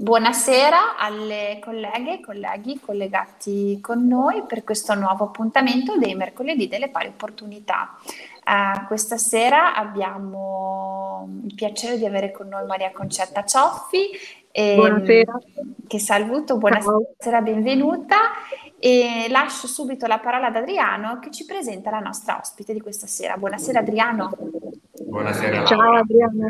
Buonasera alle colleghe e colleghi collegati con noi per questo nuovo appuntamento dei mercoledì delle pari opportunità. Uh, questa sera abbiamo il piacere di avere con noi Maria Concetta Cioffi. E, buonasera. Che saluto, buonasera, Ciao. benvenuta. E lascio subito la parola ad Adriano che ci presenta la nostra ospite di questa sera. Buonasera Adriano. Buonasera. Ciao Adriano.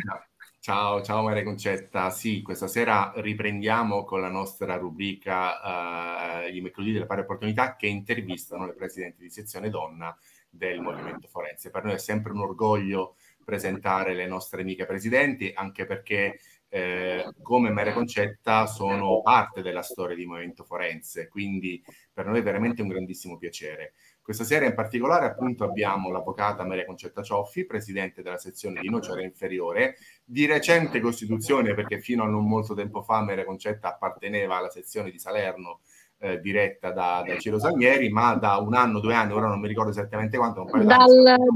Ciao, ciao Maria Concetta. Sì, questa sera riprendiamo con la nostra rubrica uh, I mercoledì delle pari opportunità che intervistano le presidenti di sezione donna del movimento forense. Per noi è sempre un orgoglio presentare le nostre amiche presidenti, anche perché eh, come Maria Concetta sono parte della storia di movimento forense, quindi per noi è veramente un grandissimo piacere. Questa sera in particolare appunto abbiamo l'avvocata Maria Concetta Cioffi, presidente della sezione di Nocera Inferiore, di recente costituzione perché fino a non molto tempo fa Maria Concetta apparteneva alla sezione di Salerno eh, diretta da, da Ciro Salieri, ma da un anno, due anni, ora non mi ricordo esattamente quanto. Dal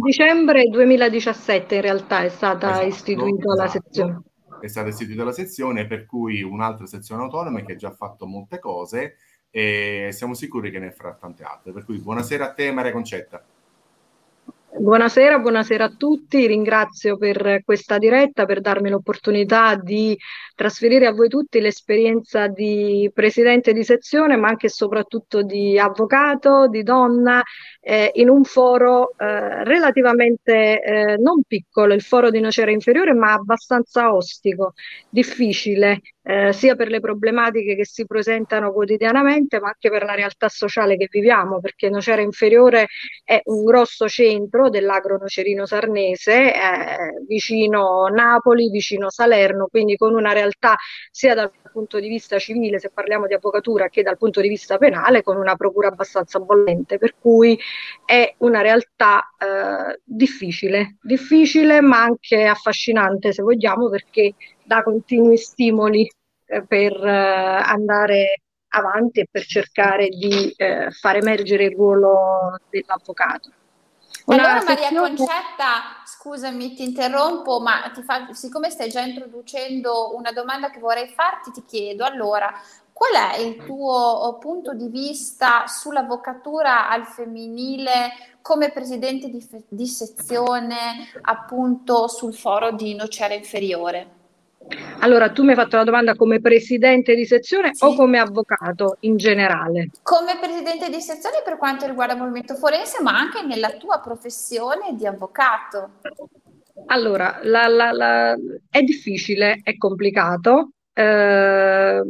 dicembre 2017 in realtà è stata esatto, istituita esatto. la sezione. È stata istituita la sezione, per cui un'altra sezione autonoma che ha già fatto molte cose e siamo sicuri che ne farà tante altre. Per cui buonasera a te Maria Concetta. Buonasera, buonasera a tutti, ringrazio per questa diretta, per darmi l'opportunità di trasferire a voi tutti l'esperienza di presidente di sezione, ma anche e soprattutto di avvocato, di donna, eh, in un foro eh, relativamente eh, non piccolo, il foro di Nocera Inferiore, ma abbastanza ostico, difficile, eh, sia per le problematiche che si presentano quotidianamente, ma anche per la realtà sociale che viviamo, perché Nocera Inferiore è un grosso centro dell'agro nocerino sarnese, eh, vicino Napoli, vicino Salerno, quindi con una realtà sia dal punto di vista civile, se parliamo di avvocatura, che dal punto di vista penale, con una procura abbastanza bollente, per cui è una realtà eh, difficile, difficile ma anche affascinante se vogliamo, perché dà continui stimoli eh, per eh, andare avanti e per cercare di eh, far emergere il ruolo dell'avvocato. Allora Maria Concetta, scusami, ti interrompo, ma ti fa, siccome stai già introducendo una domanda che vorrei farti, ti chiedo allora, qual è il tuo punto di vista sull'avvocatura al femminile come presidente di, di sezione appunto sul foro di Nocera Inferiore? Allora, tu mi hai fatto la domanda come presidente di sezione sì. o come avvocato in generale? Come presidente di sezione per quanto riguarda il movimento forense, ma anche nella tua professione di avvocato. Allora, la, la, la, è difficile, è complicato. Eh,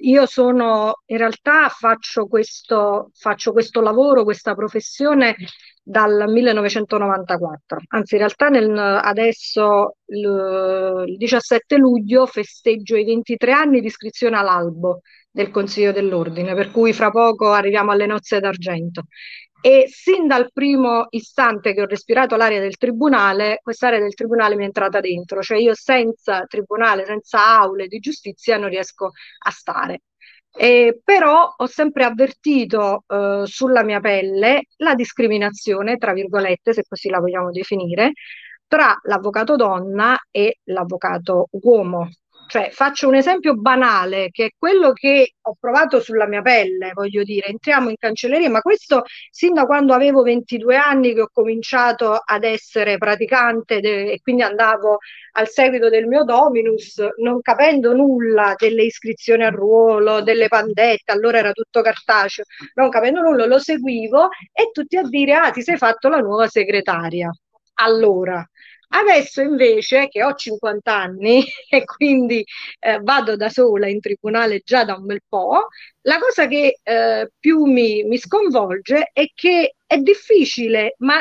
io sono, in realtà faccio questo, faccio questo lavoro, questa professione dal 1994. Anzi, in realtà nel, adesso il, il 17 luglio festeggio i 23 anni di iscrizione all'albo del Consiglio dell'Ordine, per cui fra poco arriviamo alle nozze d'argento. E sin dal primo istante che ho respirato l'aria del tribunale, quest'area del tribunale mi è entrata dentro, cioè io senza tribunale, senza aule di giustizia non riesco a stare. Eh, però ho sempre avvertito eh, sulla mia pelle la discriminazione, tra virgolette, se così la vogliamo definire, tra l'avvocato donna e l'avvocato uomo. Cioè, faccio un esempio banale, che è quello che ho provato sulla mia pelle, voglio dire, entriamo in cancelleria, ma questo sin da quando avevo 22 anni che ho cominciato ad essere praticante de- e quindi andavo al seguito del mio dominus, non capendo nulla delle iscrizioni al ruolo, delle pandette, allora era tutto cartaceo, non capendo nulla, lo seguivo e tutti a dire, ah, ti sei fatto la nuova segretaria. Allora, Adesso invece che ho 50 anni e quindi eh, vado da sola in tribunale già da un bel po', la cosa che eh, più mi, mi sconvolge è che è difficile, ma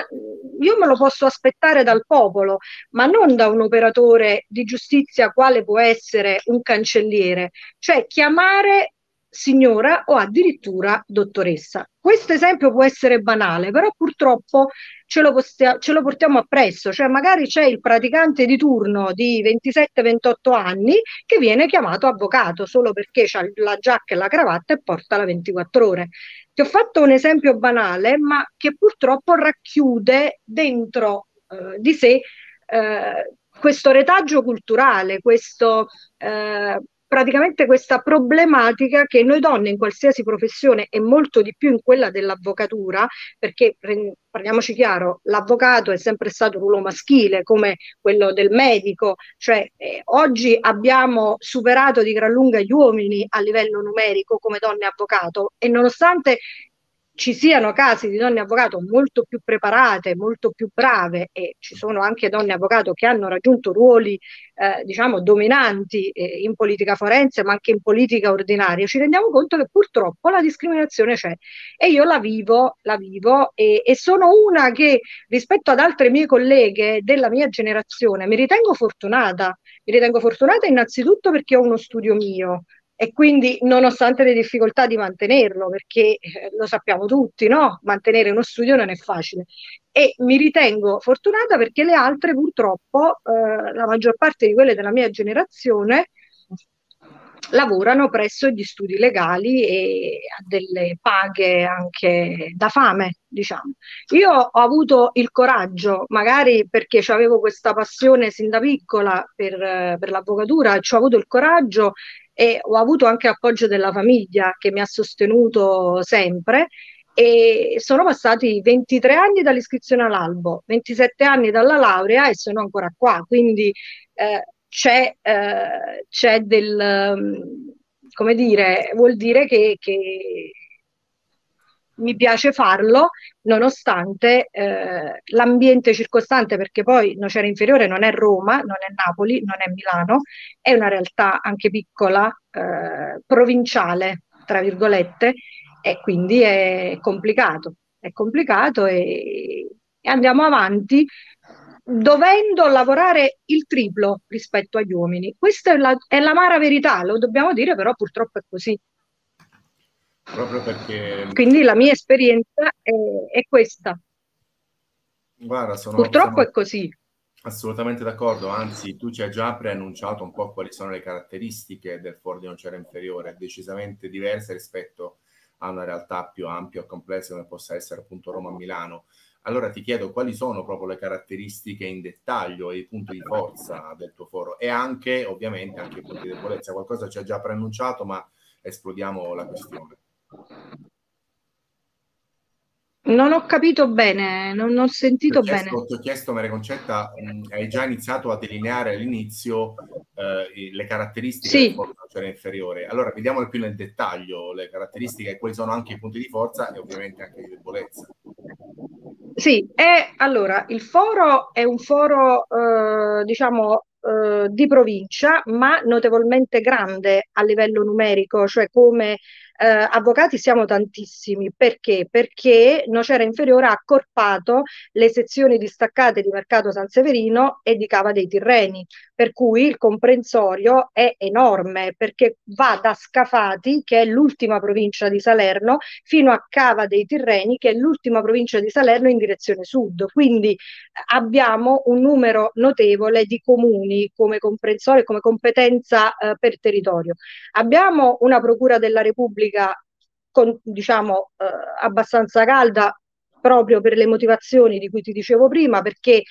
io me lo posso aspettare dal popolo, ma non da un operatore di giustizia quale può essere un cancelliere, cioè chiamare signora o addirittura dottoressa. Questo esempio può essere banale, però purtroppo ce lo, postia- ce lo portiamo appresso, cioè magari c'è il praticante di turno di 27-28 anni che viene chiamato avvocato solo perché ha la giacca e la cravatta e porta la 24 ore. Ti ho fatto un esempio banale, ma che purtroppo racchiude dentro eh, di sé eh, questo retaggio culturale, questo, eh, praticamente questa problematica che noi donne in qualsiasi professione e molto di più in quella dell'avvocatura, perché parliamoci chiaro, l'avvocato è sempre stato un ruolo maschile come quello del medico, cioè eh, oggi abbiamo superato di gran lunga gli uomini a livello numerico come donne avvocato e nonostante ci siano casi di donne avvocato molto più preparate, molto più brave e ci sono anche donne avvocato che hanno raggiunto ruoli eh, diciamo dominanti eh, in politica forense ma anche in politica ordinaria, ci rendiamo conto che purtroppo la discriminazione c'è e io la vivo, la vivo e, e sono una che rispetto ad altre mie colleghe della mia generazione mi ritengo fortunata, mi ritengo fortunata innanzitutto perché ho uno studio mio, e quindi nonostante le difficoltà di mantenerlo, perché eh, lo sappiamo tutti, no? mantenere uno studio non è facile. E mi ritengo fortunata perché le altre purtroppo, eh, la maggior parte di quelle della mia generazione, lavorano presso gli studi legali e a delle paghe anche da fame, diciamo. Io ho avuto il coraggio, magari perché avevo questa passione sin da piccola per, per l'avvocatura, ci ho avuto il coraggio e ho avuto anche appoggio della famiglia che mi ha sostenuto sempre. E sono passati 23 anni dall'iscrizione all'albo, 27 anni dalla laurea e sono ancora qua, quindi eh, c'è, eh, c'è del, mm, come dire, vuol dire che, che mi piace farlo nonostante eh, l'ambiente circostante, perché poi Nocera Inferiore non è Roma, non è Napoli, non è Milano, è una realtà anche piccola, eh, provinciale, tra virgolette, e quindi è complicato. È complicato e, e andiamo avanti dovendo lavorare il triplo rispetto agli uomini. Questa è, la, è l'amara verità, lo dobbiamo dire, però purtroppo è così. Proprio perché... Quindi la mia esperienza è, è questa. Guarda, sono, purtroppo sono è così. Assolutamente d'accordo, anzi tu ci hai già preannunciato un po' quali sono le caratteristiche del Foro di Nocera Inferiore, decisamente diverse rispetto a una realtà più ampia o complessa come possa essere appunto Roma-Milano. Allora ti chiedo quali sono proprio le caratteristiche in dettaglio e i punti di forza del tuo foro e anche ovviamente anche i punti di debolezza. Qualcosa ci ha già preannunciato, ma esplodiamo la questione. Non ho capito bene, non ho sentito chiesto, bene. Ti ho chiesto, Maria Concetta, mh, hai già iniziato a delineare all'inizio eh, le caratteristiche Sì. del foro maggiore inferiore. Allora, vediamole più nel dettaglio, le caratteristiche, quali sono anche i punti di forza e ovviamente anche di debolezza. Sì, è allora il foro è un foro, eh, diciamo, eh, di provincia, ma notevolmente grande a livello numerico, cioè come eh, avvocati siamo tantissimi. Perché? Perché Nocera Inferiore ha accorpato le sezioni distaccate di Mercato San Severino e di Cava dei Tirreni, per cui il comprensorio è enorme perché va da Scafati, che è l'ultima provincia di Salerno, fino a Cava dei Tirreni, che è l'ultima provincia di Salerno in direzione sud. Quindi abbiamo un numero notevole di comuni come comprensorio, come competenza eh, per territorio. Abbiamo una Procura della Repubblica con, diciamo eh, abbastanza calda proprio per le motivazioni di cui ti dicevo prima, perché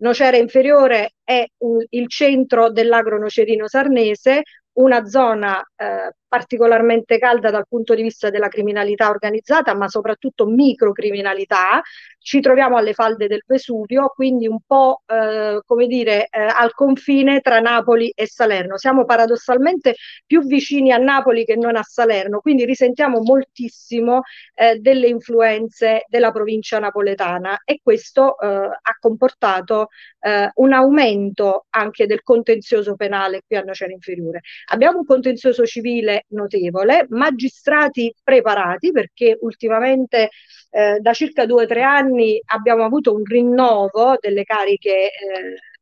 Nocera Inferiore è un, il centro dell'agro nocerino sarnese, una zona eh, particolarmente calda dal punto di vista della criminalità organizzata, ma soprattutto microcriminalità. Ci troviamo alle falde del Vesuvio, quindi un po' eh, come dire eh, al confine tra Napoli e Salerno. Siamo paradossalmente più vicini a Napoli che non a Salerno, quindi risentiamo moltissimo eh, delle influenze della provincia napoletana e questo eh, ha comportato eh, un aumento anche del contenzioso penale qui a Nocera Inferiore. Abbiamo un contenzioso civile notevole, magistrati preparati perché ultimamente eh, da circa due o tre anni abbiamo avuto un rinnovo delle cariche eh,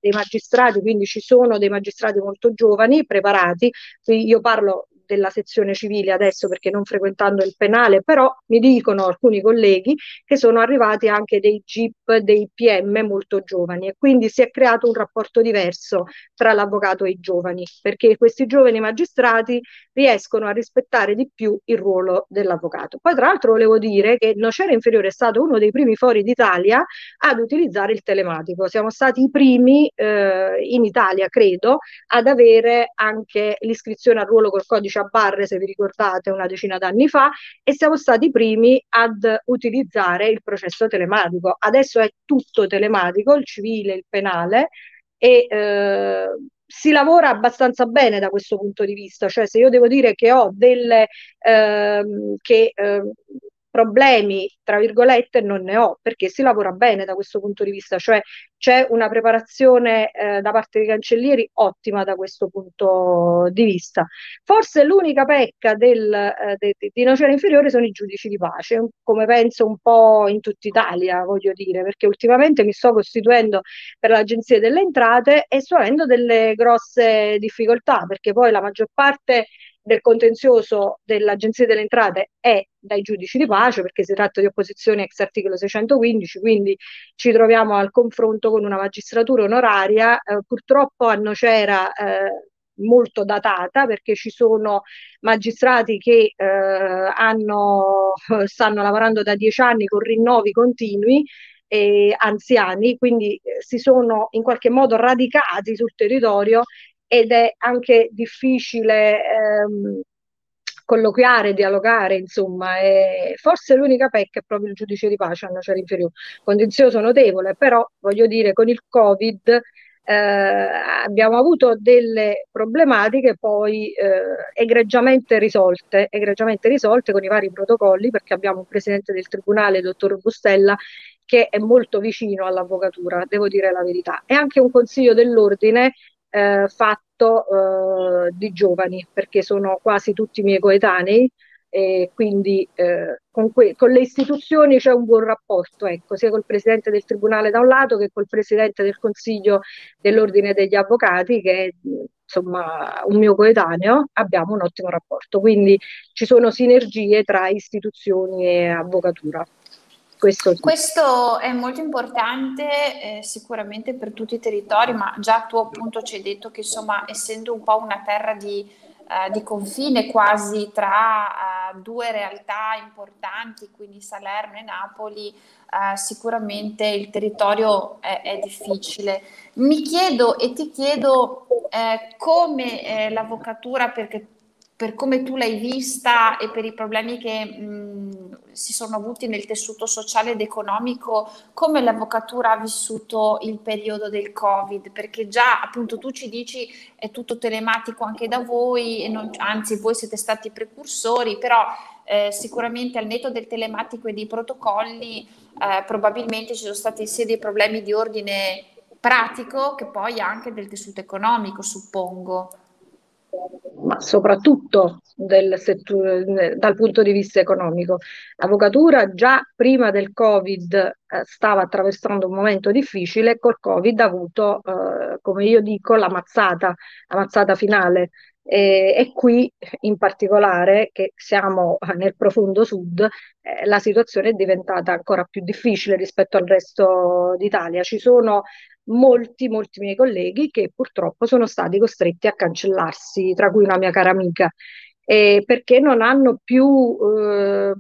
dei magistrati, quindi ci sono dei magistrati molto giovani, preparati, quindi io parlo della sezione civile adesso perché non frequentando il penale, però mi dicono alcuni colleghi che sono arrivati anche dei GIP, dei PM molto giovani e quindi si è creato un rapporto diverso tra l'avvocato e i giovani, perché questi giovani magistrati riescono a rispettare di più il ruolo dell'avvocato. Poi tra l'altro volevo dire che Nocera Inferiore è stato uno dei primi fori d'Italia ad utilizzare il telematico. Siamo stati i primi eh, in Italia, credo, ad avere anche l'iscrizione al ruolo col codice a barre, se vi ricordate, una decina d'anni fa, e siamo stati i primi ad utilizzare il processo telematico. Adesso è tutto telematico, il civile, il penale, e eh, si lavora abbastanza bene da questo punto di vista, cioè se io devo dire che ho delle ehm, che ehm, problemi, tra virgolette, non ne ho, perché si lavora bene da questo punto di vista, cioè c'è una preparazione eh, da parte dei cancellieri ottima da questo punto di vista. Forse l'unica pecca del, eh, de, de, di Nocera Inferiore sono i giudici di pace, come penso un po' in tutta Italia, voglio dire, perché ultimamente mi sto costituendo per l'Agenzia delle Entrate e sto avendo delle grosse difficoltà, perché poi la maggior parte del contenzioso dell'Agenzia delle Entrate è dai giudici di pace perché si tratta di opposizione ex articolo 615, quindi ci troviamo al confronto con una magistratura onoraria, eh, purtroppo a Nocera eh, molto datata perché ci sono magistrati che eh, hanno, stanno lavorando da dieci anni con rinnovi continui e anziani, quindi eh, si sono in qualche modo radicati sul territorio ed è anche difficile ehm, colloquiare, dialogare, insomma, e forse l'unica pecca è proprio il giudice di pace a Nocera Inferiore, contenzioso notevole, però voglio dire con il Covid eh, abbiamo avuto delle problematiche poi eh, egregiamente risolte, egregiamente risolte con i vari protocolli, perché abbiamo un presidente del tribunale, il dottor Bustella, che è molto vicino all'avvocatura, devo dire la verità, e anche un consiglio dell'ordine eh, fatto eh, di giovani, perché sono quasi tutti miei coetanei e quindi eh, con, que- con, le istituzioni c'è un buon rapporto, ecco, sia col presidente del tribunale da un lato che col presidente del consiglio dell'ordine degli avvocati che è insomma un mio coetaneo, abbiamo un ottimo rapporto, quindi ci sono sinergie tra istituzioni e avvocatura. Questo, Questo, è molto importante eh, sicuramente per tutti i territori, ma già tu appunto ci hai detto che insomma essendo un po' una terra di, eh, di confine quasi tra uh, due realtà importanti, quindi Salerno e Napoli, uh, sicuramente il territorio è, è, difficile. Mi chiedo e ti chiedo eh, come eh, l'avvocatura, perché per come tu l'hai vista e per i problemi che mh, si sono avuti nel tessuto sociale ed economico, come l'avvocatura ha vissuto il periodo del Covid? Perché già appunto tu ci dici è tutto telematico anche da voi, non, anzi voi siete stati precursori, però eh, sicuramente al netto del telematico e dei protocolli eh, probabilmente ci sono stati sia dei problemi di ordine pratico che poi anche del tessuto economico, suppongo ma soprattutto settore, dal punto di vista economico. L'avvocatura già prima del Covid eh, stava attraversando un momento difficile col Covid ha avuto, eh, come io dico, la mazzata, la mazzata finale. E, e, qui in particolare, che siamo nel profondo sud, eh, la situazione è diventata ancora più difficile rispetto al resto d'Italia. Ci sono molti, molti miei colleghi che purtroppo sono stati costretti a cancellarsi, tra cui una mia cara amica, eh, perché non hanno più eh,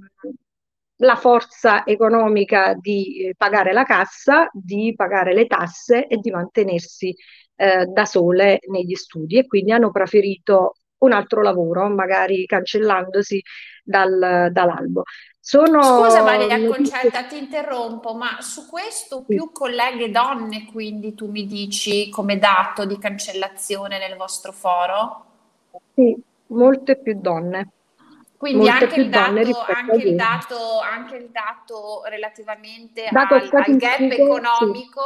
la forza economica di eh, pagare la cassa, di pagare le tasse e di mantenersi eh, da sole negli studi e quindi hanno preferito un altro lavoro, magari cancellandosi dal, dall'albo. Sono... Scusa Maria Concetta, ti interrompo, ma su questo più colleghe donne, quindi tu mi dici come dato di cancellazione nel vostro foro? Sì, molte più donne. Quindi anche il, dato, anche, il dato, anche il, dato, relativamente dato al, al, gap economico,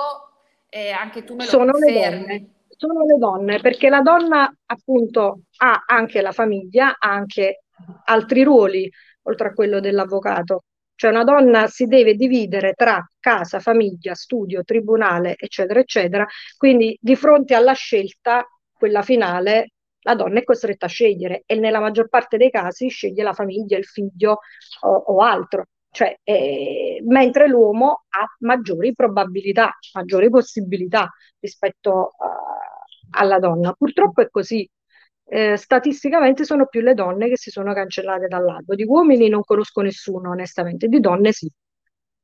sì. eh, anche tu me lo Sono confermi. Sono le donne, perché la donna appunto ha anche la famiglia, ha anche altri ruoli oltre a quello dell'avvocato. Cioè una donna si deve dividere tra casa, famiglia, studio, tribunale, eccetera, eccetera. Quindi di fronte alla scelta, quella finale, la donna è costretta a scegliere e nella maggior parte dei casi sceglie la famiglia, il figlio o, o altro. Cioè, eh, mentre l'uomo ha maggiori probabilità, maggiori possibilità rispetto uh, alla donna. Purtroppo è così. Eh, statisticamente sono più le donne che si sono cancellate dall'albo. Di uomini non conosco nessuno, onestamente, di donne sì.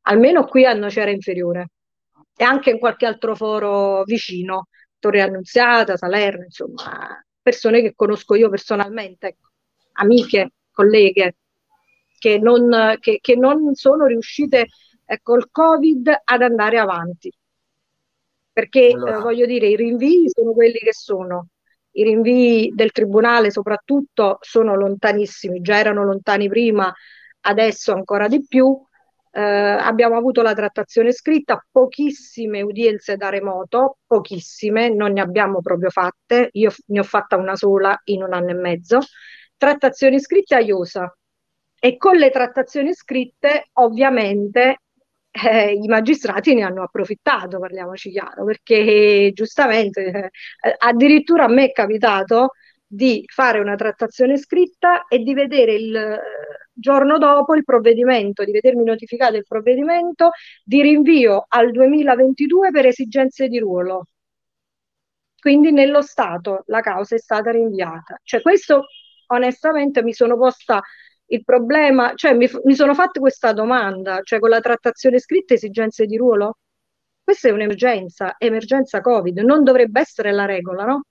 Almeno qui a Nocera Inferiore e anche in qualche altro foro vicino, Torre Annunziata, Salerno, insomma, persone che conosco io personalmente, ecco, amiche, colleghe, che non, che, che non sono riuscite eh, col Covid ad andare avanti. Perché allora. eh, voglio dire, i rinvii sono quelli che sono. I rinvii del tribunale soprattutto sono lontanissimi, già erano lontani prima, adesso ancora di più. Eh, abbiamo avuto la trattazione scritta, pochissime udienze da remoto, pochissime, non ne abbiamo proprio fatte. Io ne ho fatta una sola in un anno e mezzo. Trattazioni scritte a IOSA, e con le trattazioni scritte ovviamente eh, i magistrati ne hanno approfittato, parliamoci chiaro, perché giustamente eh, addirittura a me è capitato di fare una trattazione scritta e di vedere il eh, giorno dopo il provvedimento, di vedermi notificato il provvedimento di rinvio al 2022 per esigenze di ruolo. Quindi nello Stato la causa è stata rinviata. Cioè questo onestamente mi sono posta il problema, cioè mi, mi sono fatta questa domanda, cioè con la trattazione scritta esigenze di ruolo? Questa è un'emergenza, emergenza Covid, non dovrebbe essere la regola, no?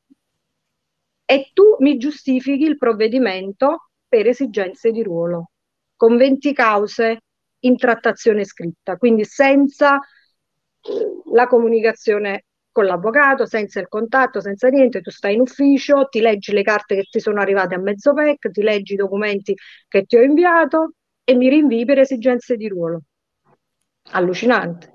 E tu mi giustifichi il provvedimento per esigenze di ruolo, con 20 cause in trattazione scritta, quindi senza eh, la comunicazione con l'avvocato, senza il contatto, senza niente, tu stai in ufficio, ti leggi le carte che ti sono arrivate a mezzo PEC, ti leggi i documenti che ti ho inviato e mi rinvii per esigenze di ruolo. Allucinante.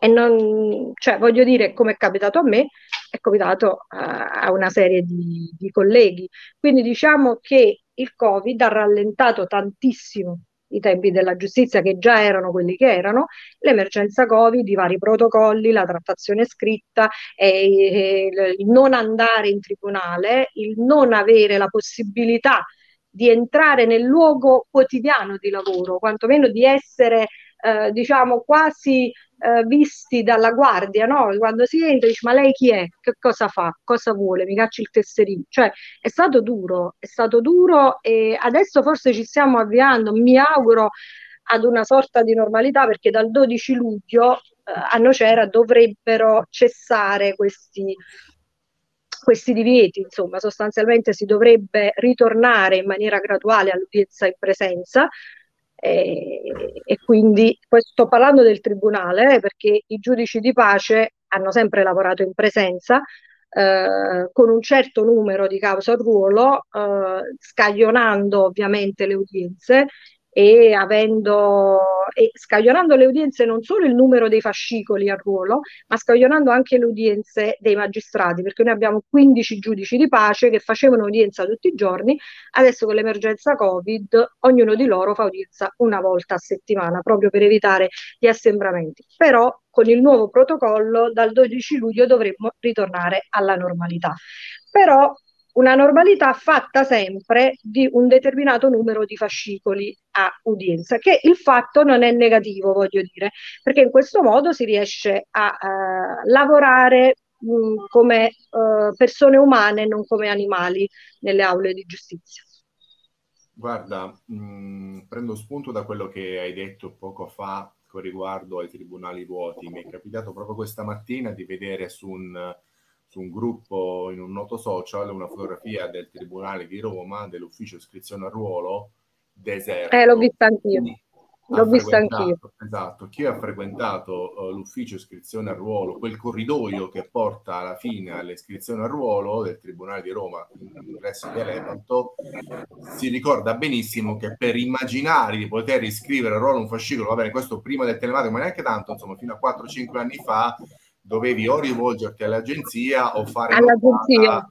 E non, cioè, voglio dire, come è capitato a me, è capitato a, una serie di, di colleghi. Quindi diciamo che il Covid ha rallentato tantissimo i tempi della giustizia che già erano quelli che erano, l'emergenza Covid, i vari protocolli, la trattazione scritta, e, e, il non andare in tribunale, il non avere la possibilità di entrare nel luogo quotidiano di lavoro, quantomeno di essere eh, diciamo quasi eh, visti dalla guardia, no? Quando si entra dici ma lei chi è? Che cosa fa? Cosa vuole? Mi caccia il tesserino. Cioè è stato duro, è stato duro e adesso forse ci stiamo avviando, mi auguro ad una sorta di normalità perché dal 12 luglio eh, a Nocera dovrebbero cessare questi, questi divieti, insomma, sostanzialmente si dovrebbe ritornare in maniera graduale all'udienza in presenza, e, e quindi sto parlando del tribunale eh, perché i giudici di pace hanno sempre lavorato in presenza eh, con un certo numero di cause a ruolo, eh, scaglionando ovviamente le udienze e avendo e scaglionando le udienze non solo il numero dei fascicoli a ruolo, ma scaglionando anche le udienze dei magistrati, perché noi abbiamo 15 giudici di pace che facevano udienza tutti i giorni, adesso con l'emergenza Covid ognuno di loro fa udienza una volta a settimana, proprio per evitare gli assembramenti. Però con il nuovo protocollo dal 12 luglio dovremmo ritornare alla normalità. Però una normalità fatta sempre di un determinato numero di fascicoli a udienza, che il fatto non è negativo, voglio dire, perché in questo modo si riesce a uh, lavorare mh, come uh, persone umane, non come animali nelle aule di giustizia. Guarda, mh, prendo spunto da quello che hai detto poco fa con riguardo ai tribunali vuoti. Mi è capitato proprio questa mattina di vedere su un su un gruppo in un noto social una fotografia del Tribunale di Roma, dell'ufficio iscrizione a ruolo, deserto. Eh, l'ho vista anch'io. L'ho vista anch'io. Esatto, chi ha frequentato uh, l'ufficio iscrizione a ruolo, quel corridoio che porta alla fine all'iscrizione a ruolo del Tribunale di Roma, ingresso di Lepanto, si ricorda benissimo che per immaginare di poter iscrivere a ruolo un fascicolo, va bene, questo prima del telematico, ma neanche tanto, insomma, fino a 4-5 anni fa, dovevi o rivolgerti all'agenzia o fare nottata,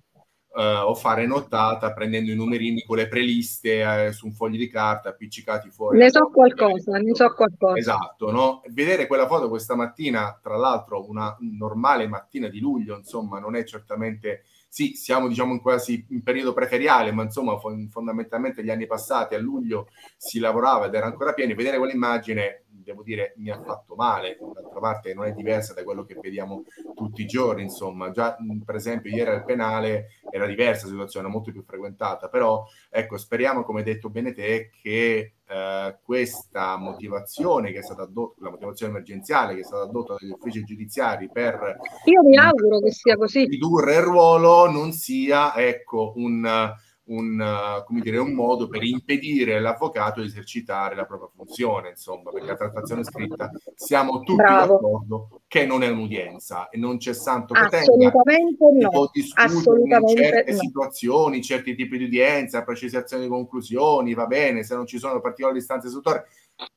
eh, o fare nottata prendendo i numerini con le preliste eh, su un foglio di carta appiccicati fuori. Ne so qualcosa, ne so qualcosa. Esatto, no? Vedere quella foto questa mattina, tra l'altro una normale mattina di luglio, insomma, non è certamente sì, siamo diciamo in quasi in periodo preferiale, ma insomma fondamentalmente gli anni passati a luglio si lavorava ed era ancora pieno, vedere quell'immagine devo dire, mi ha fatto male. D'altra parte non è diversa da quello che vediamo tutti i giorni, insomma. Già, per esempio, ieri al penale era diversa la situazione, molto più frequentata, però ecco, speriamo, come hai detto bene te, che eh, questa motivazione che è stata addotta, la motivazione emergenziale che è stata addotta dagli uffici giudiziari per Io mi auguro che sia così. ridurre il ruolo non sia, ecco, un un, uh, dire, un, modo per impedire all'avvocato di esercitare la propria funzione, insomma, perché la trattazione scritta siamo tutti Bravo. d'accordo che non è un'udienza e non c'è santo che tenga. Assolutamente no. Assolutamente in certe no. situazioni, certi tipi di udienza, precisazione di conclusioni, va bene, se non ci sono particolari istanze istruttorie,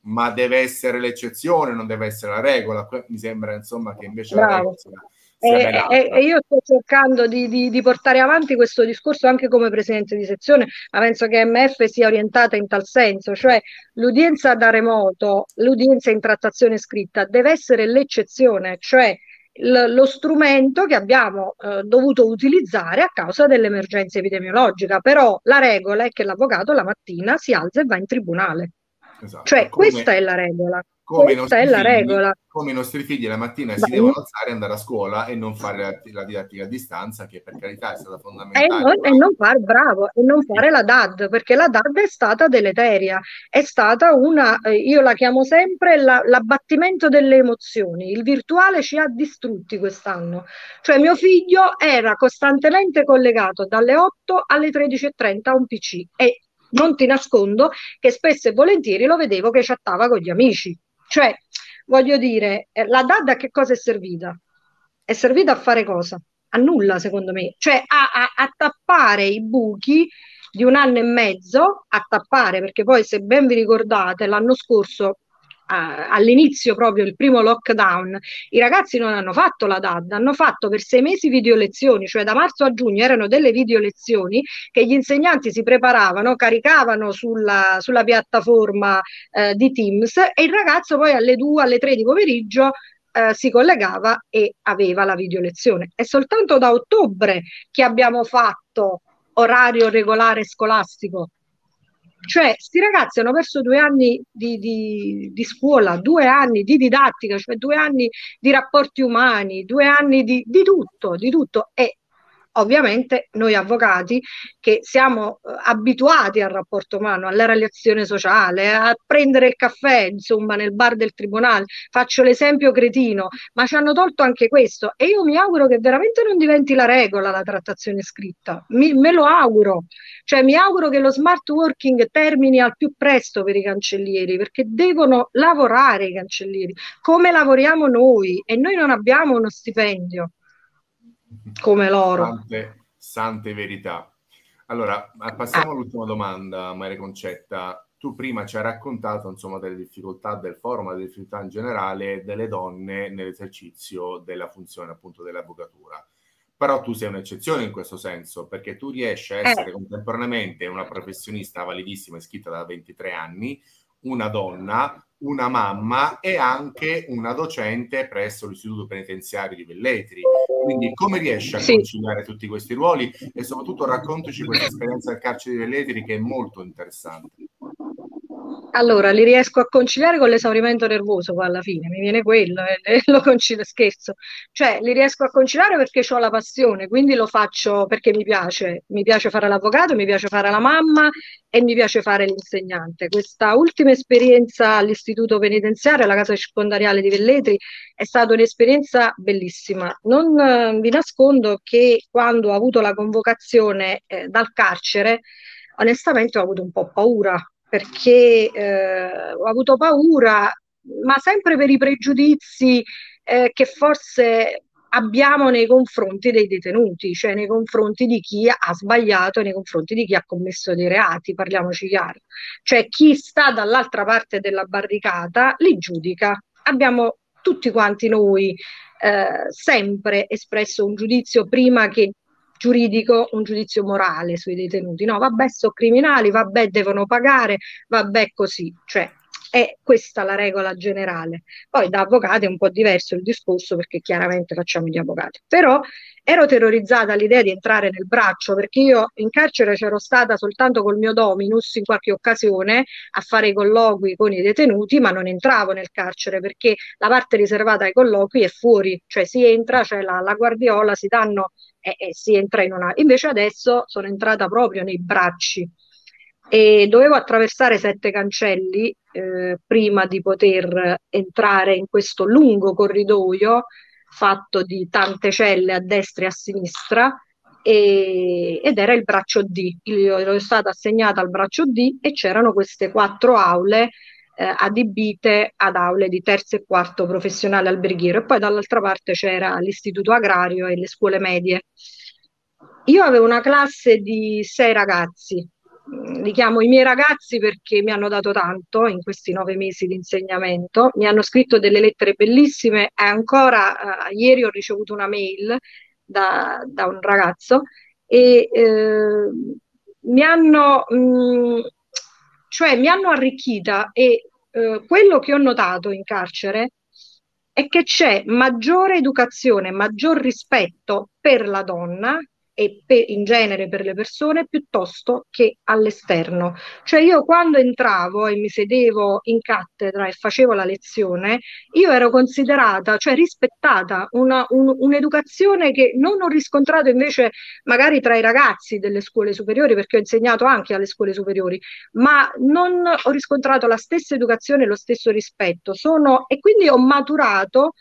ma deve essere l'eccezione, non deve essere la regola. Mi sembra insomma che invece Bravo. la regola sia e, e, e, io sto cercando di, di, di, portare avanti questo discorso anche come presidente di sezione, ma penso che MF sia orientata in tal senso, cioè l'udienza da remoto, l'udienza in trattazione scritta deve essere l'eccezione, cioè l- lo strumento che abbiamo eh, dovuto utilizzare a causa dell'emergenza epidemiologica, però la regola è che l'avvocato la mattina si alza e va in tribunale. Esatto. Cioè, come... questa è la regola come Questa è la figli, regola. Come i nostri figli la mattina Beh. si devono alzare e andare a scuola e non fare la, la, didattica a distanza, che per carità è stata fondamentale. E non, e non fare, bravo, e non fare la DAD, perché la DAD è stata deleteria, è stata una, eh, io la chiamo sempre la, l'abbattimento delle emozioni. Il virtuale ci ha distrutti quest'anno. Cioè mio figlio era costantemente collegato dalle 8 alle 13.30 a un PC e non ti nascondo che spesso e volentieri lo vedevo che chattava con gli amici cioè, voglio dire, eh, la DAD a che cosa è servita? È servita a fare cosa? A nulla, secondo me. Cioè, a, a, a tappare i buchi di un anno e mezzo, a tappare, perché poi, se ben vi ricordate, l'anno scorso all'inizio proprio il primo lockdown, i ragazzi non hanno fatto la DAD, hanno fatto per sei mesi video lezioni, cioè da marzo a giugno erano delle video lezioni che gli insegnanti si preparavano, caricavano sulla, sulla piattaforma eh, di Teams e il ragazzo poi alle 2, alle 3 di pomeriggio eh, si collegava e aveva la video lezione. È soltanto da ottobre che abbiamo fatto orario regolare scolastico cioè, questi ragazzi hanno perso due anni di, di, di, scuola, due anni di didattica, cioè due anni di rapporti umani, due anni di, di tutto, di tutto. E ovviamente noi avvocati che siamo eh, abituati al rapporto umano, alla relazione sociale, a prendere il caffè, insomma, nel bar del tribunale, faccio l'esempio cretino, ma ci hanno tolto anche questo. E io mi auguro che veramente non diventi la regola la trattazione scritta, mi, me lo auguro, cioè mi auguro che lo smart working termini al più presto per i cancellieri, perché devono lavorare i cancellieri, come lavoriamo noi. E noi non abbiamo uno stipendio come loro. Sante, sante verità. Allora, passiamo ah. all'ultima domanda, Maria Concetta. Tu prima ci hai raccontato insomma, delle difficoltà del forum, delle difficoltà in generale delle donne nell'esercizio della funzione appunto dell'avvocatura. Però tu sei un'eccezione in questo senso, perché tu riesci a essere eh. contemporaneamente una professionista validissima iscritta da 23 anni, una donna, una mamma e anche una docente presso l'Istituto Penitenziario di Velletri. Quindi come riesci a sì. conciliare tutti questi ruoli e soprattutto raccontaci questa esperienza del carcere di Velletri che è molto interessante. Allora, li riesco a conciliare con l'esaurimento nervoso poi alla fine, mi viene quello e, e lo concilio, scherzo. Cioè, li riesco a conciliare perché ho la passione, quindi lo faccio perché mi piace. Mi piace fare l'avvocato, mi piace fare la mamma e mi piace fare l'insegnante. Questa ultima esperienza all'istituto penitenziario, alla casa circondariale di Velletri, è stata un'esperienza bellissima. Non eh, vi nascondo che quando ho avuto la convocazione eh, dal carcere, onestamente ho avuto un po' paura perché eh, ho avuto paura, ma sempre per i pregiudizi eh, che forse abbiamo nei confronti dei detenuti, cioè nei confronti di chi ha sbagliato, nei confronti di chi ha commesso dei reati, parliamoci chiaro. Cioè chi sta dall'altra parte della barricata li giudica. Abbiamo tutti quanti noi eh, sempre espresso un giudizio prima che giuridico, un giudizio morale sui detenuti. No, vabbè, sono criminali, vabbè, devono pagare, vabbè, così. Cioè, È questa la regola generale. Poi da avvocati è un po' diverso il discorso perché chiaramente facciamo gli avvocati. Però ero terrorizzata all'idea di entrare nel braccio perché io in carcere c'ero stata soltanto col mio dominus in qualche occasione a fare i colloqui con i detenuti, ma non entravo nel carcere perché la parte riservata ai colloqui è fuori, cioè si entra, c'è cioè la, la guardiola, si danno e, e si entra in una... Invece adesso sono entrata proprio nei bracci e dovevo attraversare sette cancelli eh, prima di poter entrare in questo lungo corridoio fatto di tante celle a destra e a sinistra e, ed era il braccio D. Io ero stata assegnata al braccio D e c'erano queste quattro aule eh, adibite ad aule di terzo e quarto professionale alberghiero e poi dall'altra parte c'era l'istituto agrario e le scuole medie. Io avevo una classe di sei ragazzi, li chiamo i miei ragazzi perché mi hanno dato tanto in questi nove mesi di insegnamento, mi hanno scritto delle lettere bellissime e ancora eh, ieri ho ricevuto una mail da, da un ragazzo e eh, mi hanno, mh, mm, cioè, mi hanno arricchita e eh, quello che ho notato in carcere è che c'è maggiore educazione, maggior rispetto per la donna e per, in genere per le persone piuttosto che all'esterno. Cioè io quando entravo e mi sedevo in cattedra e facevo la lezione, io ero considerata, cioè rispettata, una, un, un'educazione che non ho riscontrato invece magari tra i ragazzi delle scuole superiori, perché ho insegnato anche alle scuole superiori, ma non ho riscontrato la stessa educazione e lo stesso rispetto. Sono, e quindi ho maturato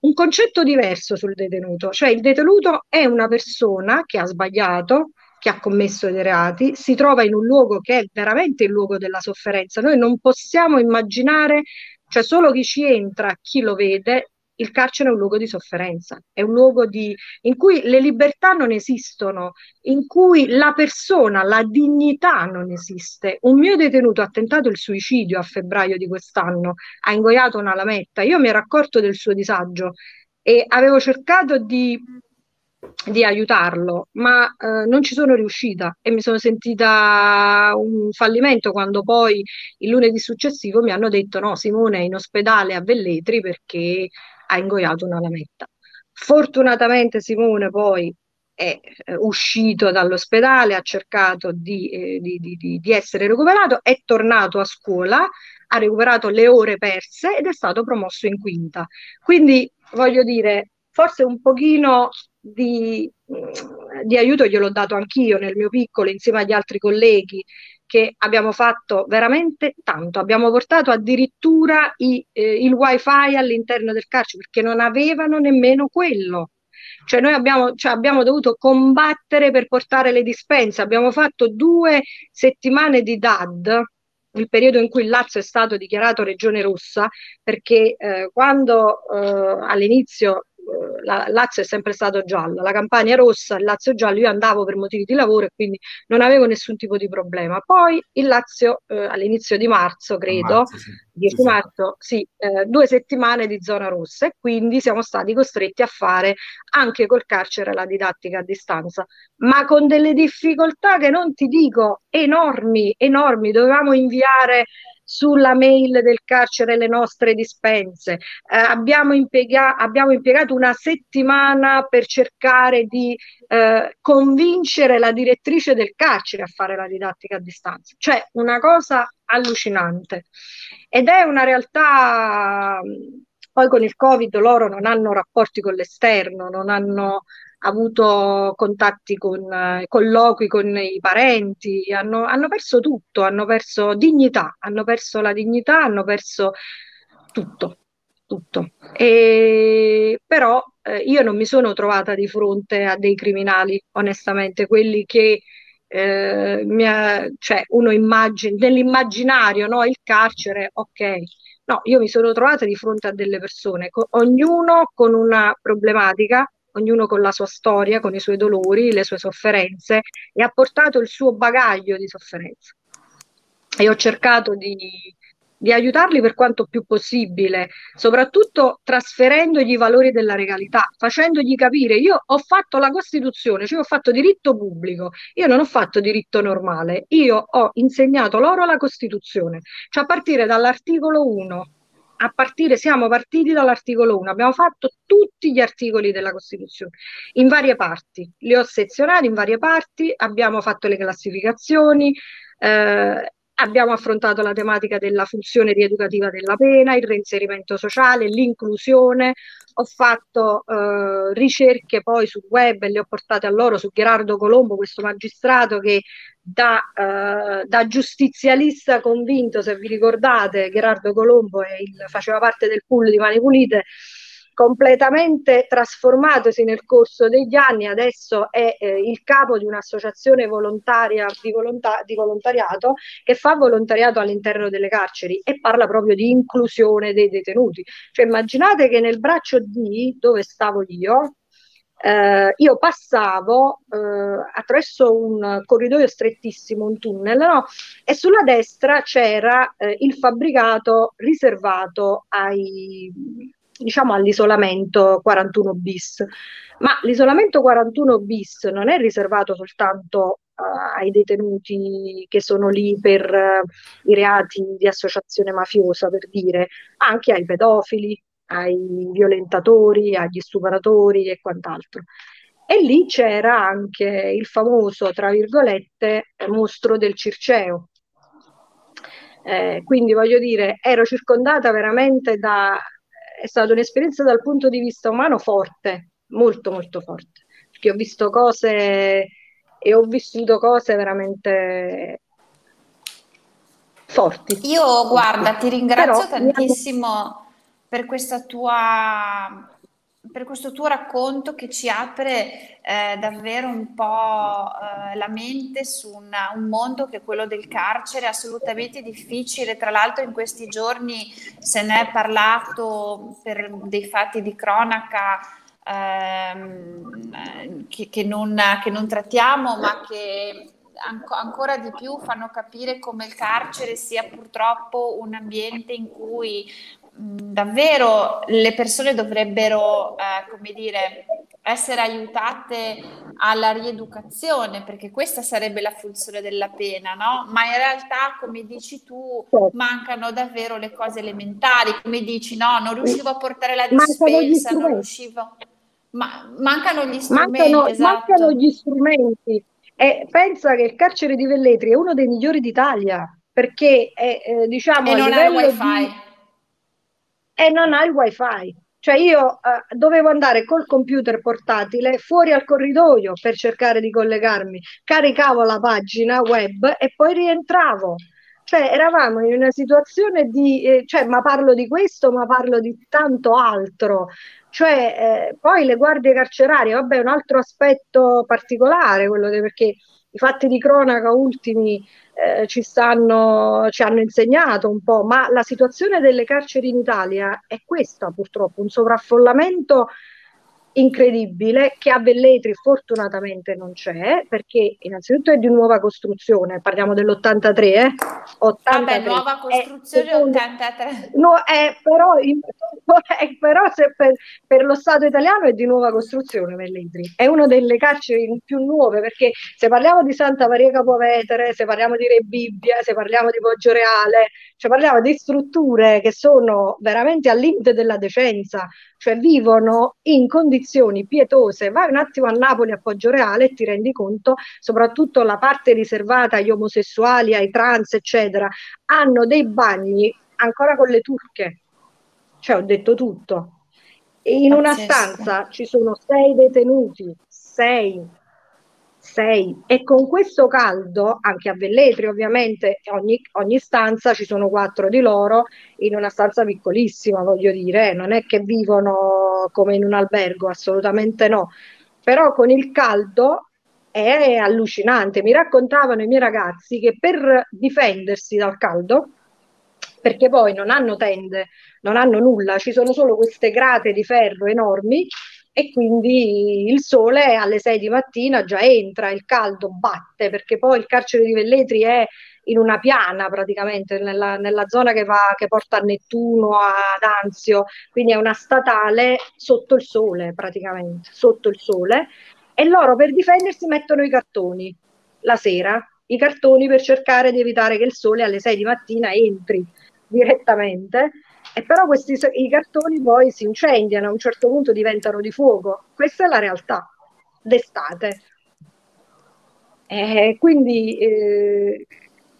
un concetto diverso sul detenuto, cioè il detenuto è una persona che ha sbagliato, che ha commesso dei reati, si trova in un luogo che è veramente il luogo della sofferenza. Noi non possiamo immaginare, cioè solo chi ci entra, chi lo vede, il carcere è un luogo di sofferenza, è un luogo di, in cui le libertà non esistono, in cui la persona, la dignità non esiste. Un mio detenuto ha tentato il suicidio a febbraio di quest'anno, ha ingoiato una lametta, io mi ero accorto del suo disagio e avevo cercato di di aiutarlo, ma eh, non ci sono riuscita e mi sono sentita un fallimento quando poi il lunedì successivo mi hanno detto no, Simone è in ospedale a Velletri perché ha ingoiato una lametta. Fortunatamente Simone poi è eh, uscito dall'ospedale, ha cercato di, eh, di, di, di, essere recuperato, è tornato a scuola, ha recuperato le ore perse ed è stato promosso in quinta. Quindi voglio dire, forse un pochino di, di aiuto gliel'ho dato anch'io nel mio piccolo insieme agli altri colleghi che abbiamo fatto veramente tanto. Abbiamo portato addirittura i, eh, il wifi all'interno del carcere perché non avevano nemmeno quello. Cioè noi abbiamo, cioè abbiamo dovuto combattere per portare le dispense. Abbiamo fatto due settimane di DAD, il periodo in cui il Lazio è stato dichiarato regione rossa, perché eh, quando eh, all'inizio la Lazio è sempre stato giallo, la Campania rossa, il Lazio giallo, io andavo per motivi di lavoro e quindi non avevo nessun tipo di problema. Poi il Lazio eh, all'inizio di marzo, credo, marzo, sì. 10 esatto. marzo, sì, eh, due settimane di zona rossa e quindi siamo stati costretti a fare anche col carcere la didattica a distanza, ma con delle difficoltà che non ti dico enormi, enormi, dovevamo inviare sulla mail del carcere le nostre dispense. Eh, abbiamo, impiega- abbiamo, impiegato una settimana per cercare di eh, convincere la direttrice del carcere a fare la didattica a distanza. Cioè una cosa allucinante. Ed è una realtà, poi con il Covid loro non hanno rapporti con l'esterno, non hanno avuto contatti con eh, colloqui con i parenti, hanno, hanno, perso tutto, hanno perso dignità, hanno perso la dignità, hanno perso tutto, tutto. E, però eh, io non mi sono trovata di fronte a dei criminali, onestamente, quelli che eh, mi ha, cioè uno immagina, nell'immaginario, no, il carcere, ok. No, io mi sono trovata di fronte a delle persone, co- ognuno con una problematica, ognuno con la sua storia, con i suoi dolori, le sue sofferenze e ha portato il suo bagaglio di sofferenza. E ho cercato di, di aiutarli per quanto più possibile, soprattutto trasferendogli i valori della regalità, facendogli capire, io ho fatto la Costituzione, cioè ho fatto diritto pubblico, io non ho fatto diritto normale, io ho insegnato loro la Costituzione, cioè a partire dall'articolo 1 a partire, siamo partiti dall'articolo 1, abbiamo fatto tutti gli articoli della Costituzione in varie parti, li ho sezionati in varie parti, abbiamo fatto le classificazioni, eh, abbiamo affrontato la tematica della funzione rieducativa della pena, il reinserimento sociale, l'inclusione. Ho fatto eh, ricerche poi sul web e le ho portate a loro su Gerardo Colombo, questo magistrato che da, eh, da giustizialista convinto, se vi ricordate, Gerardo Colombo il, faceva parte del pool di Mani Pulite completamente trasformatosi nel corso degli anni, adesso è eh, il capo di un'associazione volontaria di, volonta- di, volontariato che fa volontariato all'interno delle carceri e parla proprio di inclusione dei detenuti. Cioè immaginate che nel braccio D, dove stavo io, eh, io passavo eh, attraverso un corridoio strettissimo, un tunnel, no? e sulla destra c'era eh, il fabbricato riservato ai diciamo all'isolamento 41 bis. Ma l'isolamento 41 bis non è riservato soltanto uh, ai detenuti che sono lì per uh, i reati di associazione mafiosa, per dire, anche ai pedofili, ai violentatori, agli stupratori e quant'altro. E lì c'era anche il famoso, tra virgolette, mostro del Circeo. Eh, quindi voglio dire, ero circondata veramente da è stata un'esperienza dal punto di vista umano forte, molto molto forte, perché ho visto cose e ho vissuto cose veramente forti. Io guarda, ti ringrazio Però, tantissimo per questa tua per questo tuo racconto che ci apre eh, davvero un po' eh, la mente su una, un mondo che è quello del carcere, assolutamente difficile. Tra l'altro in questi giorni se ne è parlato per dei fatti di cronaca ehm, che, che, non, che, non, trattiamo, ma che anco, ancora di più fanno capire come il carcere sia purtroppo un ambiente in cui davvero le persone dovrebbero, eh, come dire, essere aiutate alla rieducazione, perché questa sarebbe la funzione della pena, no? Ma in realtà, come dici tu, certo. mancano davvero le cose elementari, come dici, no, non riuscivo a portare la dispensa, non riuscivo... Ma mancano gli strumenti, mancano, esatto. mancano gli strumenti. E pensa che il carcere di Velletri è uno dei migliori d'Italia, perché è, eh, diciamo, e non ha il wifi. Di e non ha il wifi. Cioè io eh, dovevo andare col computer portatile fuori al corridoio per cercare di collegarmi, caricavo la pagina web e poi rientravo. Cioè eravamo in una situazione di, eh, cioè, ma parlo di questo, ma parlo di tanto altro. Cioè, eh, poi le guardie carcerarie, vabbè, un altro aspetto particolare, quello di, perché i fatti di cronaca ultimi eh, ci, stanno, ci hanno insegnato un po', ma la situazione delle carceri in Italia è questa purtroppo, un sovraffollamento incredibile che a Velletri fortunatamente non c'è perché innanzitutto è di nuova costruzione, parliamo dell'83, eh? 83. Vabbè, nuova costruzione è, 83. No, è, però, è, però per, per, lo Stato italiano è di nuova costruzione Velletri, è una delle carceri più nuove perché se parliamo di Santa Maria Capovetere, se parliamo di Re Bibbia, se parliamo di Poggio Reale, cioè parliamo di strutture che sono veramente al limite della decenza, cioè vivono in condizioni pietose. Vai un attimo a Napoli, a Poggio Reale e ti rendi conto, soprattutto la parte riservata agli omosessuali, ai trans, eccetera, hanno dei bagni ancora con le turche. Cioè, ho detto tutto. in una stanza ci sono sei detenuti, sei, sei. E con questo caldo, anche a Velletri ovviamente, ogni, ogni, stanza ci sono quattro di loro in una stanza piccolissima, voglio dire, non è che vivono come in un albergo, assolutamente no. Però con il caldo è allucinante. Mi raccontavano i miei ragazzi che per difendersi dal caldo, perché poi non hanno tende, non hanno nulla, ci sono solo queste grate di ferro enormi e quindi il sole alle 6 di mattina già entra, il caldo batte perché poi il carcere di Velletri è in una piana praticamente, nella, nella zona che, va, che porta a Nettuno, ad Anzio, quindi è una statale sotto il sole praticamente, sotto il sole, e loro per difendersi mettono i cartoni la sera, i cartoni per cercare di evitare che il sole alle 6 di mattina entri direttamente e però questi i cartoni poi si incendiano, a un certo punto diventano di fuoco. Questa è la realtà d'estate. Eh, quindi eh,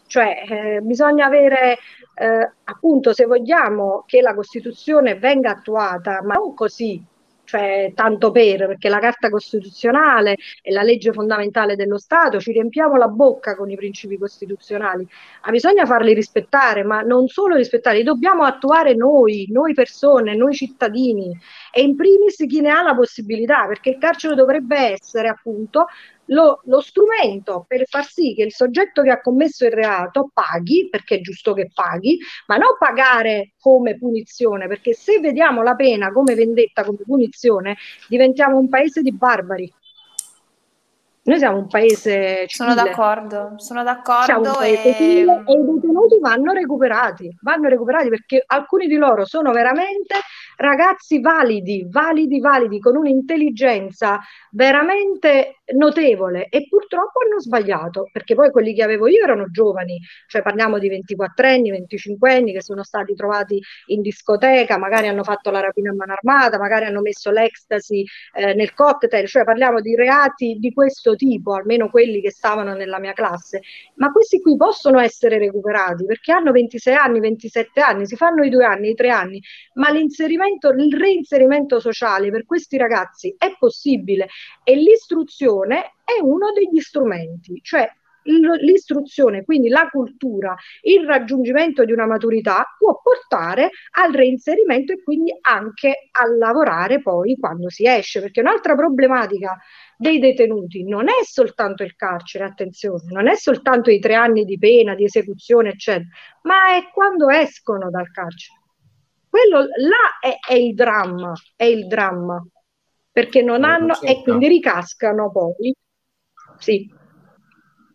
cioè, eh, bisogna avere eh, appunto se vogliamo che la Costituzione venga attuata, ma non così cioè tanto per, perché la Carta Costituzionale è la legge fondamentale dello Stato, ci riempiamo la bocca con i principi costituzionali, ma bisogna farli rispettare, ma non solo rispettare, li dobbiamo attuare noi, noi persone, noi cittadini. E in primis chi ne ha la possibilità, perché il carcere dovrebbe essere appunto lo, lo, strumento per far sì che il soggetto che ha commesso il reato paghi, perché è giusto che paghi, ma non pagare come punizione, perché se vediamo la pena come vendetta, come punizione, diventiamo un paese di barbari. Noi siamo un paese civile. Sono d'accordo, sono d'accordo. E... e i detenuti vanno recuperati, vanno recuperati perché alcuni di loro sono veramente ragazzi validi, validi, validi, con un'intelligenza veramente notevole e purtroppo hanno sbagliato, perché poi quelli che avevo io erano giovani, cioè parliamo di 24 anni, 25 anni che sono stati trovati in discoteca, magari hanno fatto la rapina a mano armata, magari hanno messo l'ecstasy eh, nel cocktail, cioè parliamo di reati di questo tipo, almeno quelli che stavano nella mia classe, ma questi qui possono essere recuperati perché hanno 26 anni, 27 anni, si fanno i due anni, i tre anni, ma l'inserimento il reinserimento sociale per questi ragazzi è possibile e l'istruzione è uno degli strumenti, cioè l'istruzione, quindi la cultura, il raggiungimento di una maturità può portare al reinserimento e quindi anche a lavorare poi quando si esce, perché un'altra problematica dei detenuti non è soltanto il carcere, attenzione, non è soltanto i tre anni di pena, di esecuzione, eccetera, ma è quando escono dal carcere. Quello là è, è, il dramma, è il dramma, perché non hanno e quindi ricascano poi. Sì.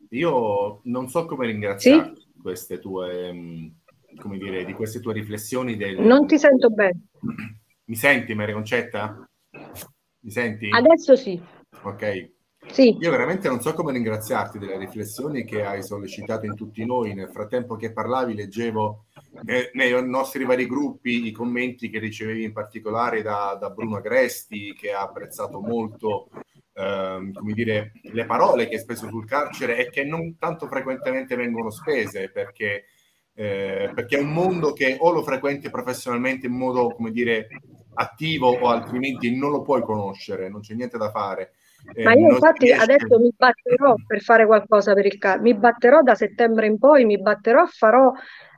Io non so come ringraziare sì? queste tue, come dire, di queste tue riflessioni. Del... Non ti sento bene. Mi senti, Maria Concetta? Mi senti? Adesso sì. Ok. Sì. Io veramente non so come ringraziarti delle riflessioni che hai sollecitato in tutti noi. Nel frattempo che parlavi leggevo eh, nei nostri vari gruppi i commenti che ricevevi in particolare da, da Bruno Agresti che ha apprezzato molto ehm, come dire, le parole che hai speso sul carcere e che non tanto frequentemente vengono spese perché, eh, perché è un mondo che o lo frequenti professionalmente in modo come dire attivo o altrimenti non lo puoi conoscere, non c'è niente da fare. Eh, Ma io infatti riesce... adesso mi batterò per fare qualcosa per il carcere, mi batterò da settembre in poi, mi batterò, farò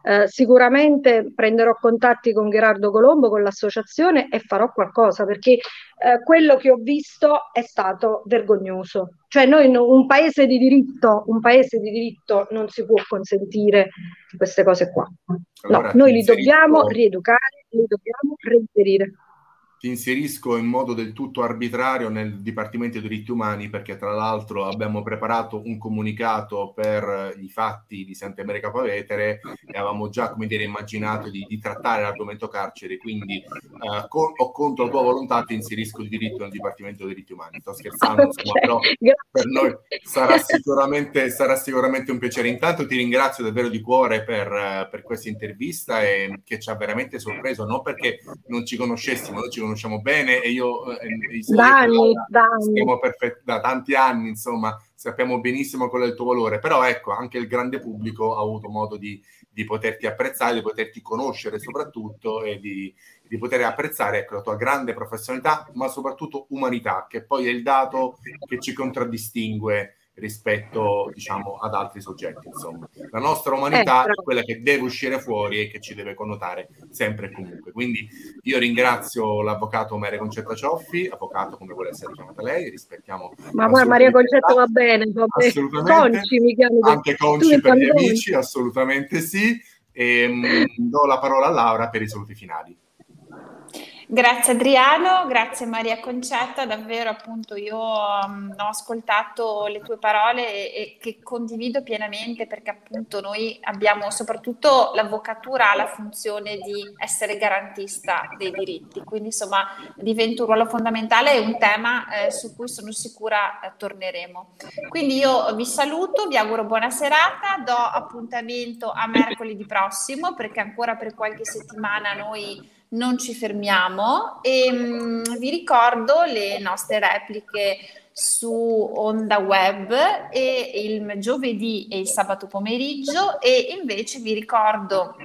eh, sicuramente prenderò contatti con Gerardo Colombo, con l'associazione e farò qualcosa perché eh, quello che ho visto è stato vergognoso. Cioè noi un paese di diritto, un paese di diritto non si può consentire queste cose qua. Allora, no, noi li dobbiamo rieducare, li dobbiamo reinserire ti inserisco in modo del tutto arbitrario nel Dipartimento dei diritti umani perché tra l'altro abbiamo preparato un comunicato per i fatti di Santa Maria Pavetere e avevamo già come dire immaginato di, di trattare l'argomento carcere. Quindi eh, con, o contro la tua volontà ti inserisco il diritto nel Dipartimento dei diritti umani. Sto scherzando insomma, però per noi sarà sicuramente, sarà sicuramente un piacere. Intanto ti ringrazio davvero di cuore per, per questa intervista e che ci ha veramente sorpreso non perché non ci conoscessimo non ci conoscessimo conosciamo bene e io eh, da, anni, da, anni. Perfett- da tanti anni, insomma, sappiamo benissimo qual è il tuo valore, però ecco, anche il grande pubblico ha avuto modo di, di poterti apprezzare, di poterti conoscere soprattutto e di, di poter apprezzare ecco, la tua grande professionalità, ma soprattutto umanità, che poi è il dato che ci contraddistingue rispetto diciamo ad altri soggetti insomma. La nostra umanità eh, è quella che deve uscire fuori e che ci deve connotare sempre e comunque. Quindi io ringrazio l'avvocato Maria Concetta Cioffi avvocato come vuole essere chiamata lei rispettiamo ma guarda Maria Concetta va bene va assolutamente. Conci, mi chiami anche Conci per gli amici assolutamente sì. E mh, do la parola a Laura per i saluti finali Grazie Adriano, grazie Maria Concetta, davvero appunto io um, ho ascoltato le tue parole e, e, che condivido pienamente perché appunto noi abbiamo soprattutto l'avvocatura ha la funzione di essere garantista dei diritti, quindi insomma diventa un ruolo fondamentale e un tema eh, su cui sono sicura eh, torneremo. Quindi io vi saluto, vi auguro buona serata, do appuntamento a mercoledì prossimo perché ancora per qualche settimana noi non ci fermiamo e mh, mm, vi ricordo le nostre repliche su Onda Web e il giovedì e il sabato pomeriggio e invece vi ricordo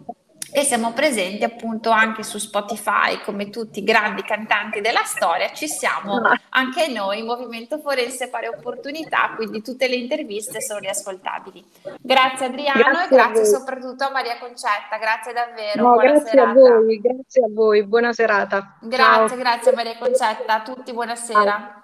e siamo presenti appunto anche su Spotify come tutti i grandi cantanti della storia, ci siamo ah. anche noi, Movimento Forense Pari Opportunità, quindi tutte le interviste sono riascoltabili. Grazie Adriano grazie e grazie soprattutto a Maria Concetta, grazie davvero. No, grazie serata. a voi, grazie a voi, buona serata. Grazie, Ciao. grazie Maria Concetta, a tutti buonasera. Ciao.